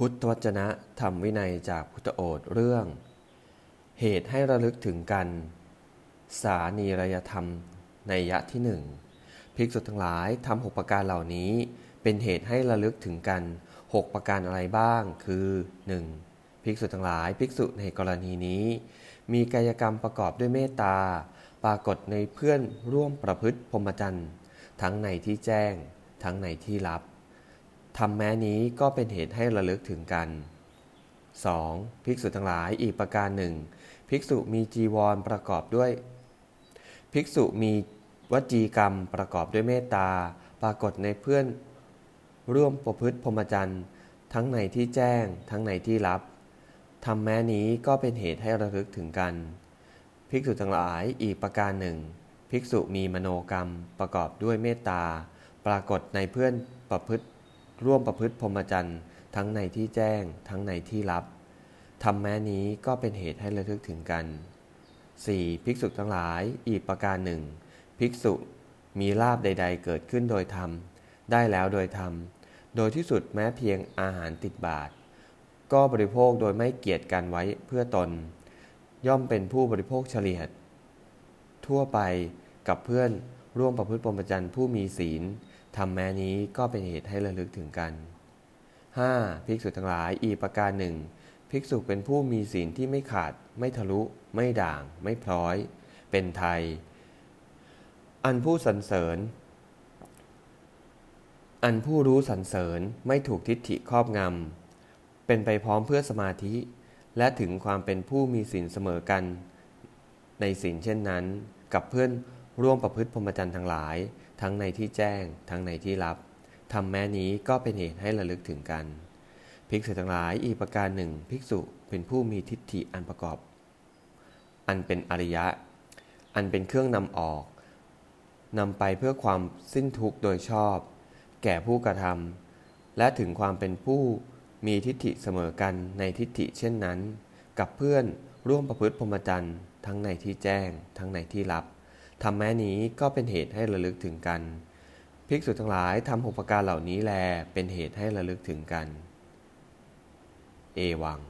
พุทธวจนะธรรมวินัยจากพุทธโอษเรื่อง เหตุให้ระลึกถึงกัน สานีรยธรรมในยะที่หนึ่งภิกษุทั้งหลายทำหกประการเหล่านี้ เป็นเหตุให้ระลึกถึงกันหกประการอะไรบ้าง คือ 1. ภิกษุทั้งหลายภิกษุในกรณีนี้ มีกายกรรมประกอบด้วยเมตตา ปรากฏในเพื่อนร่วมประพฤติพรหมจรรย์ทั้งในที่แจ้ง ทั้งในที่ลับ ทำแม้นี้ก็เป็นเหตุให้ระลึกถึงกัน 2. ภิกษุทั้งหลายอีกประการหนึ่ง ภิกษุมีจีวรประกอบด้วย ภิกษุมีวจีกรรมประกอบด้วยเมตตา ปรากฏในเพื่อน ร่วมประพฤติพรหมจรรย์ ทั้งในที่แจ้ง ทั้งในที่ลับทำแม้นี้ก็เป็นเหตุให้ระลึกถึงกัน ภิกษุทั้งหลายอีกประการหนึ่ง ภิกษุมีมโนกรรมประกอบด้วยเมตตา ปรากฏในเพื่อนประพฤติ ร่วมประพฤติพรหมจรรย์ทั้งในที่แจ้ง ทั้งในที่ลับทำแม้นี้ก็เป็นเหตุให้ระลึกถึงกัน 4. ภิกษุทั้งหลายอีกประการหนึ่ง ภิกษุมีลาบใด ๆ เกิดขึ้นโดยธรรม ได้แล้วโดยธรรม โดยที่สุดแม้เพียงอาหารติดบาท ก็บริโภคโดยไม่เกียจกันไว้เพื่อตน ย่อมเป็นผู้บริโภคเฉลี่ยทั่วไปกับเพื่อน ร่วมประพฤติปรมจันทร์ผู้มีศีลทำแม้นี้ก็เป็นเหตุให้ระลึกถึงกัน 5. ภิกษุทั้งหลายอีประการหนึ่งภิกษุเป็นผู้มีศีลที่ไม่ขาด ไม่ทะลุ ไม่ด่าง ไม่พร้อย เป็นไทย อันผู้สรรเสริญ อันผู้รู้สรรเสริญไม่ถูกทิฏฐิครอบงำ เป็นไปพร้อมเพื่อสมาธิ และถึงความเป็นผู้มีศีลเสมอกัน ในศีลเช่นนั้น กับเพื่อน ร่วมประพฤติพรหมจรรย์ทั้งหลาย ทั้งในที่แจ้ง ทั้งในที่ลับทำแม้นี้ก็เป็นเหตุให้ระลึกถึงกัน ภิกษุทั้งหลายอีกประการหนึ่ง ภิกษุเป็นผู้มีทิฏฐิอันประกอบ อันเป็นอริยะ อันเป็นเครื่องนำออกนำไปเพื่อความสิ้นทุกข์โดยชอบ แก่ผู้กระทำและถึงความเป็นผู้มีทิฏฐิเสมอกันในทิฏฐิเช่นนั้น กับเพื่อนร่วมประพฤติพรหมจรรย์ทั้งในที่แจ้ง ทั้งในที่ลับ ทำแม้นี้ก็เป็นเหตุให้ระลึกถึงกัน ภิกษุทั้งหลายทำหกประการเหล่านี้แลเป็นเหตุให้ระลึกถึงกัน เอวัง